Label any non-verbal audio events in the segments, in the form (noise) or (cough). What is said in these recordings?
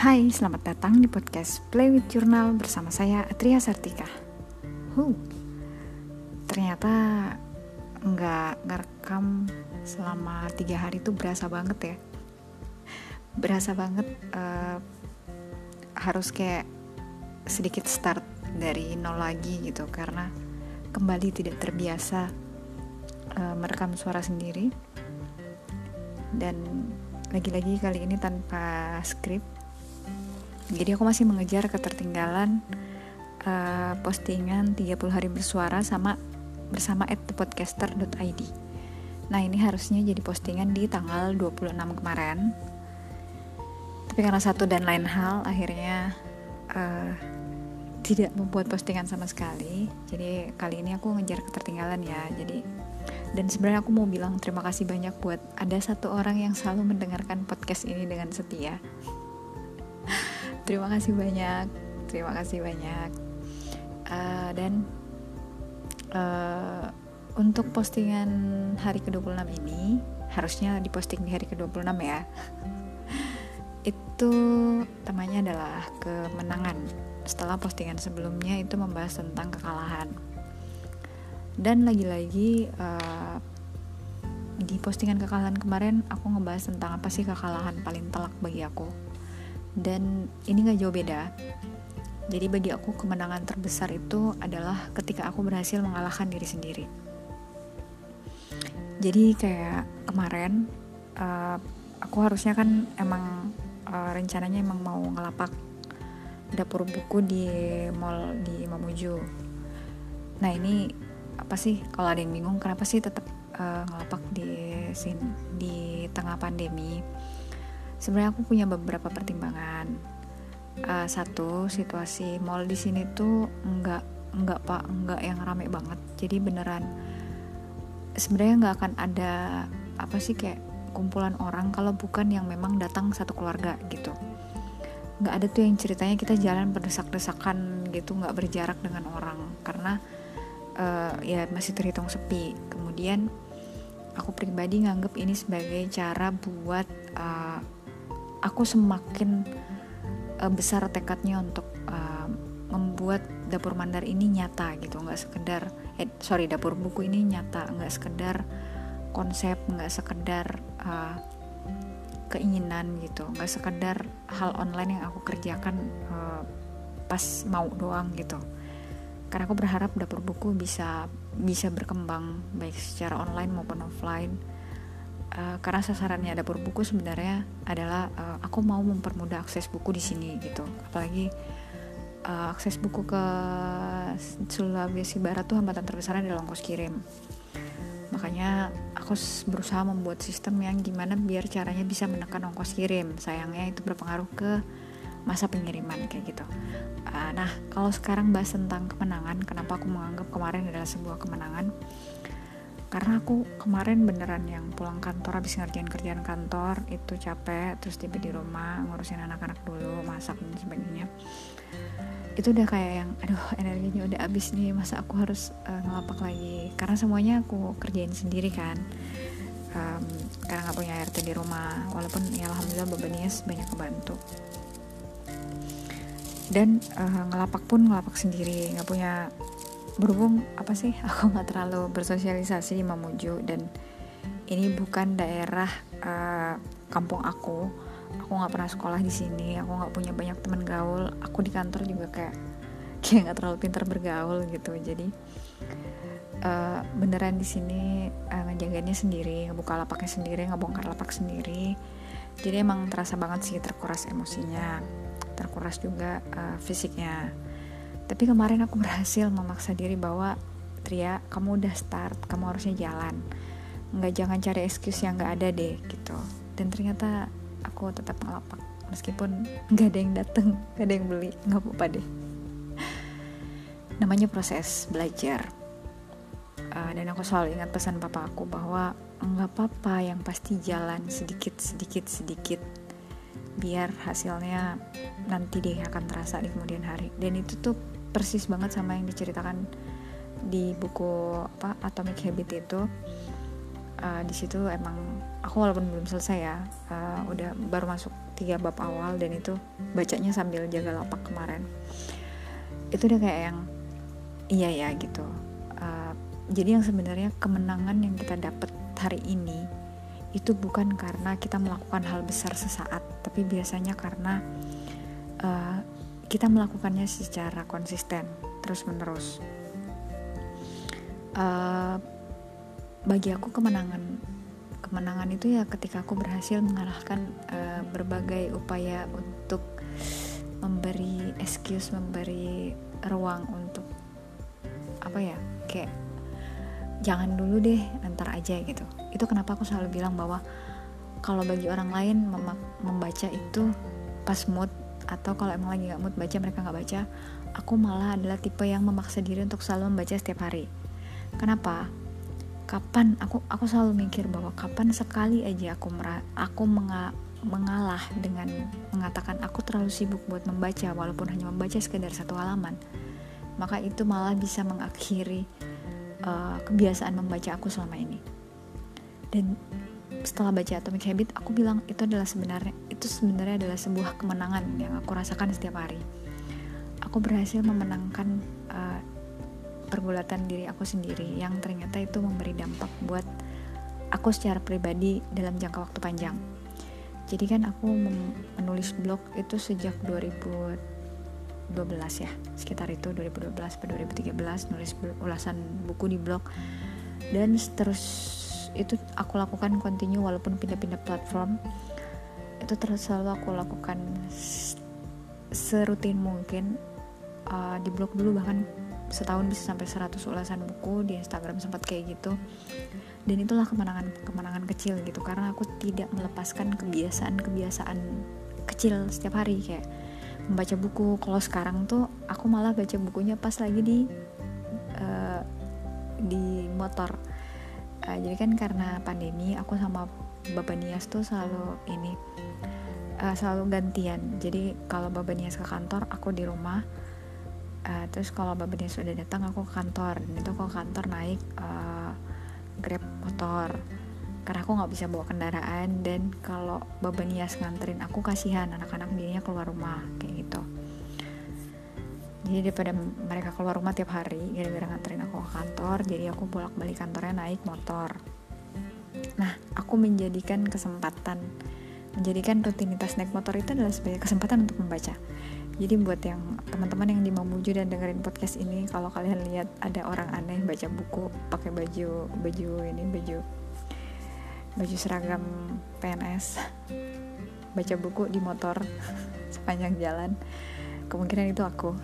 Hai, selamat datang di podcast Play with Journal bersama saya Atria Sartika. Huh, ternyata nggak ngerekam selama tiga hari itu berasa banget ya. Berasa banget uh, harus kayak sedikit start dari nol lagi gitu karena kembali tidak terbiasa uh, merekam suara sendiri dan lagi-lagi kali ini tanpa skrip jadi aku masih mengejar ketertinggalan uh, postingan 30 hari bersuara sama bersama at thepodcaster.id nah ini harusnya jadi postingan di tanggal 26 kemarin. Tapi karena satu dan lain hal akhirnya uh, tidak membuat postingan sama sekali. Jadi kali ini aku ngejar ketertinggalan ya. Jadi dan sebenarnya aku mau bilang terima kasih banyak buat ada satu orang yang selalu mendengarkan podcast ini dengan setia terima kasih banyak. Terima kasih banyak. Uh, dan uh, untuk postingan hari ke-26 ini harusnya diposting di hari ke-26 ya. (laughs) Itu temanya adalah kemenangan. Setelah postingan sebelumnya itu membahas tentang kekalahan. Dan lagi-lagi uh, di postingan kekalahan kemarin aku ngebahas tentang apa sih kekalahan paling telak bagi aku dan ini gak jauh beda. Jadi bagi aku kemenangan terbesar itu adalah ketika aku berhasil mengalahkan diri sendiri. Jadi kayak kemarin uh, aku harusnya kan emang uh, rencananya emang mau ngelapak dapur buku di mall di Mamuju. Nah ini apa sih? Kalau ada yang bingung kenapa sih tetap uh, ngelapak di sini di tengah pandemi sebenarnya aku punya beberapa pertimbangan. Uh, satu situasi mall di sini tuh enggak enggak pak enggak yang rame banget. Jadi beneran sebenarnya nggak akan ada apa sih kayak kumpulan orang kalau bukan yang memang datang satu keluarga gitu. Nggak ada tuh yang ceritanya kita jalan berdesak-desakan gitu nggak berjarak dengan orang. Karena uh, ya masih terhitung sepi. Kemudian aku pribadi nganggep ini sebagai cara buat uh, aku semakin uh, besar tekadnya untuk uh, membuat dapur mandar ini nyata gitu. Nggak sekedar eh, sorry dapur buku ini nyata. Nggak sekedar konsep nggak sekedar uh, keinginan gitu. Nggak sekedar hal online yang aku kerjakan uh, pas mau doang gitu. Karena aku berharap dapur buku bisa bisa berkembang baik secara online maupun offline uh, karena sasarannya dapur buku sebenarnya adalah uh, aku mau mempermudah akses buku di sini gitu. Apalagi uh, akses buku ke Sulawesi Barat tuh hambatan terbesarnya adalah ongkos kirim. Makanya aku berusaha membuat sistem yang gimana biar caranya bisa menekan ongkos kirim. Sayangnya itu berpengaruh ke masa pengiriman kayak gitu. Uh, nah kalau sekarang bahas tentang kemenangan kenapa aku menganggap kemarin adalah sebuah kemenangan karena aku kemarin beneran yang pulang kantor habis ngerjain kerjaan kantor itu capek terus tiba di rumah ngurusin anak-anak dulu masak dan sebagainya. Itu udah kayak yang aduh energinya udah habis nih masa aku harus uh, ngelapak lagi? Karena semuanya aku kerjain sendiri kan. Um, karena nggak punya RT di rumah. Walaupun ya alhamdulillah bebannya banyak kebantu. Dan uh, ngelapak pun ngelapak sendiri nggak punya berhubung apa sih (laughs) aku nggak terlalu bersosialisasi di Mamuju dan ini bukan daerah uh, kampung aku. Aku nggak pernah sekolah di sini aku nggak punya banyak teman gaul. Aku di kantor juga kayak (laughs) kayak nggak terlalu pintar bergaul gitu. Jadi uh, beneran di sini uh, ngejaganya sendiri ngebuka lapaknya sendiri ngebongkar lapak sendiri. Jadi emang terasa banget sih terkuras emosinya terkuras juga uh, fisiknya tapi kemarin aku berhasil memaksa diri bahwa Tria kamu udah start kamu harusnya jalan. Nggak jangan cari excuse yang nggak ada deh gitu. Dan ternyata aku tetap ngelapak meskipun nggak ada yang dateng nggak ada yang beli nggak apa-apa deh. Namanya proses belajar. Uh, dan aku selalu ingat pesan papa aku bahwa nggak apa-apa yang pasti jalan sedikit sedikit sedikit biar hasilnya nanti deh akan terasa di kemudian hari. Dan itu tuh persis banget sama yang diceritakan di buku apa Atomic Habit itu. Uh, di situ emang aku walaupun belum selesai ya uh, udah baru masuk tiga bab awal dan itu bacanya sambil jaga lapak kemarin. Itu udah kayak yang iya ya gitu. Uh, jadi yang sebenarnya kemenangan yang kita dapat hari ini itu bukan karena kita melakukan hal besar sesaat tapi biasanya karena uh, kita melakukannya secara konsisten terus menerus uh, bagi aku kemenangan kemenangan itu ya ketika aku berhasil mengalahkan uh, berbagai upaya untuk memberi excuse memberi ruang untuk apa ya kayak jangan dulu deh antar aja gitu. Itu kenapa aku selalu bilang bahwa kalau bagi orang lain membaca itu pas mood atau kalau emang lagi nggak mood baca mereka nggak baca aku malah adalah tipe yang memaksa diri untuk selalu membaca setiap hari. Kenapa? Kapan? Aku aku selalu mikir bahwa kapan sekali aja aku merah, aku menga, mengalah dengan mengatakan aku terlalu sibuk buat membaca walaupun hanya membaca sekedar satu halaman. Maka itu malah bisa mengakhiri uh, kebiasaan membaca aku selama ini. Dan setelah baca Atomic Habit aku bilang itu adalah sebenarnya itu sebenarnya adalah sebuah kemenangan yang aku rasakan setiap hari aku berhasil memenangkan uh, pergulatan diri aku sendiri yang ternyata itu memberi dampak buat aku secara pribadi dalam jangka waktu panjang. Jadi kan aku menulis blog itu sejak 2012 ya, sekitar itu 2012 atau 2013 nulis ulasan buku di blog dan terus itu aku lakukan continue walaupun pindah-pindah platform. Itu terus selalu aku lakukan serutin mungkin uh, di blog dulu bahkan setahun bisa sampai 100 ulasan buku di Instagram sempat kayak gitu. Dan itulah kemenangan kemenangan kecil gitu karena aku tidak melepaskan kebiasaan-kebiasaan kecil setiap hari kayak membaca buku. Kalau sekarang tuh aku malah baca bukunya pas lagi di uh, di motor uh, jadi kan karena pandemi aku sama Bapak Nias tuh selalu ini uh, selalu gantian. Jadi kalau Bapak Nias ke kantor aku di rumah. Uh, terus kalau bapak dia sudah datang aku ke kantor. Dan itu aku ke kantor naik uh, grab motor karena aku nggak bisa bawa kendaraan. Dan kalau bapak nias nganterin aku kasihan. Anak-anak dirinya keluar rumah kayak jadi daripada mereka keluar rumah tiap hari gara-gara nganterin aku ke kantor jadi aku bolak balik kantornya naik motor. Nah aku menjadikan kesempatan. Menjadikan rutinitas naik motor itu adalah sebagai kesempatan untuk membaca. Jadi buat yang teman-teman yang di Mamuju dan dengerin podcast ini kalau kalian lihat ada orang aneh baca buku pakai baju baju ini baju baju seragam PNS baca buku di motor (laughs) sepanjang jalan kemungkinan itu aku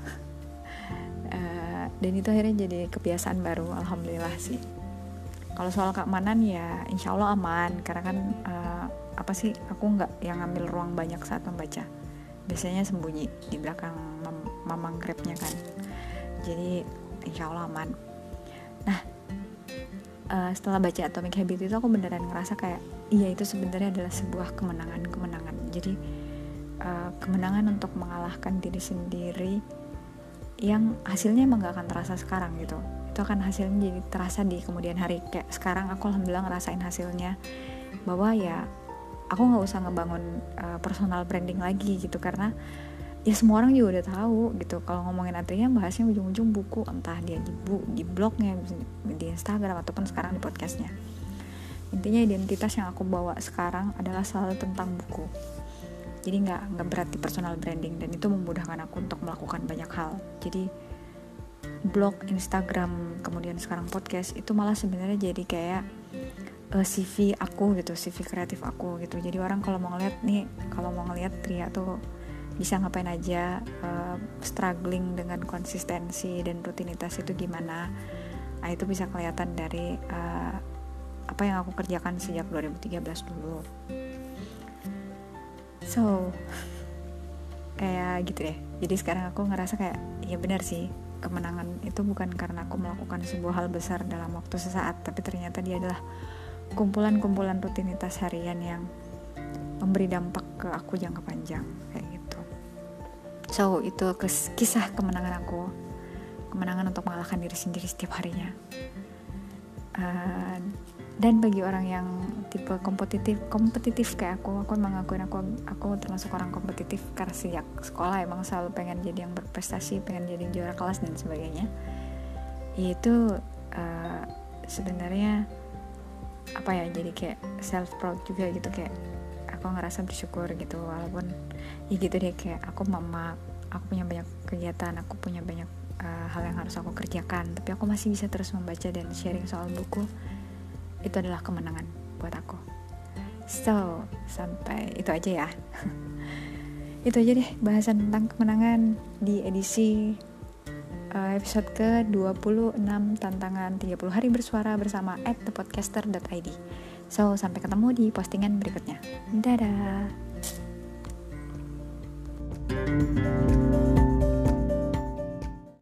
dan itu akhirnya jadi kebiasaan baru alhamdulillah sih. Kalau soal keamanan ya insya Allah aman. Karena kan uh, apa sih aku nggak yang ngambil ruang banyak saat membaca. Biasanya sembunyi di belakang mam mamang grabnya kan. Jadi insya Allah aman. Nah uh, setelah baca Atomic Habit itu aku beneran ngerasa kayak iya itu sebenarnya adalah sebuah kemenangan kemenangan jadi uh, kemenangan untuk mengalahkan diri sendiri yang hasilnya emang gak akan terasa sekarang gitu. Itu akan hasilnya jadi terasa di kemudian hari. Kayak sekarang aku alhamdulillah ngerasain hasilnya. Bahwa ya aku nggak usah ngebangun uh, personal branding lagi gitu. Karena ya semua orang juga udah tahu gitu. Kalau ngomongin artinya bahasnya ujung-ujung buku. Entah dia di bu di blognya di Instagram ataupun sekarang di podcastnya. Intinya identitas yang aku bawa sekarang adalah selalu tentang buku jadi nggak nggak berarti personal branding dan itu memudahkan aku untuk melakukan banyak hal. Jadi blog Instagram kemudian sekarang podcast itu malah sebenarnya jadi kayak uh, eh, CV aku gitu CV kreatif aku gitu. Jadi orang kalau mau ngeliat nih kalau mau ngeliat pria tuh bisa ngapain aja uh, struggling dengan konsistensi dan rutinitas itu gimana. Nah itu bisa kelihatan dari uh, apa yang aku kerjakan sejak 2013 dulu so kayak gitu deh. Jadi sekarang aku ngerasa kayak ya benar sih kemenangan itu bukan karena aku melakukan sebuah hal besar dalam waktu sesaat tapi ternyata dia adalah kumpulan-kumpulan rutinitas harian yang memberi dampak ke aku jangka panjang kayak gitu. So itu kisah kemenangan aku. Kemenangan untuk mengalahkan diri sendiri setiap harinya. Uh, dan bagi orang yang tipe kompetitif kompetitif kayak aku aku mengakuin aku aku termasuk orang kompetitif karena sejak sekolah emang selalu pengen jadi yang berprestasi pengen jadi juara kelas dan sebagainya. Itu uh, sebenarnya apa ya jadi kayak self proud juga gitu kayak aku ngerasa bersyukur gitu walaupun ya gitu deh kayak aku mama aku punya banyak kegiatan aku punya banyak uh, hal yang harus aku kerjakan tapi aku masih bisa terus membaca dan sharing soal buku itu adalah kemenangan buat aku. So sampai itu aja ya. (laughs) Itu aja deh bahasan tentang kemenangan di edisi uh, episode ke-26 tantangan 30 hari bersuara bersama at thepodcaster.id so sampai ketemu di postingan berikutnya. Dadah! thank you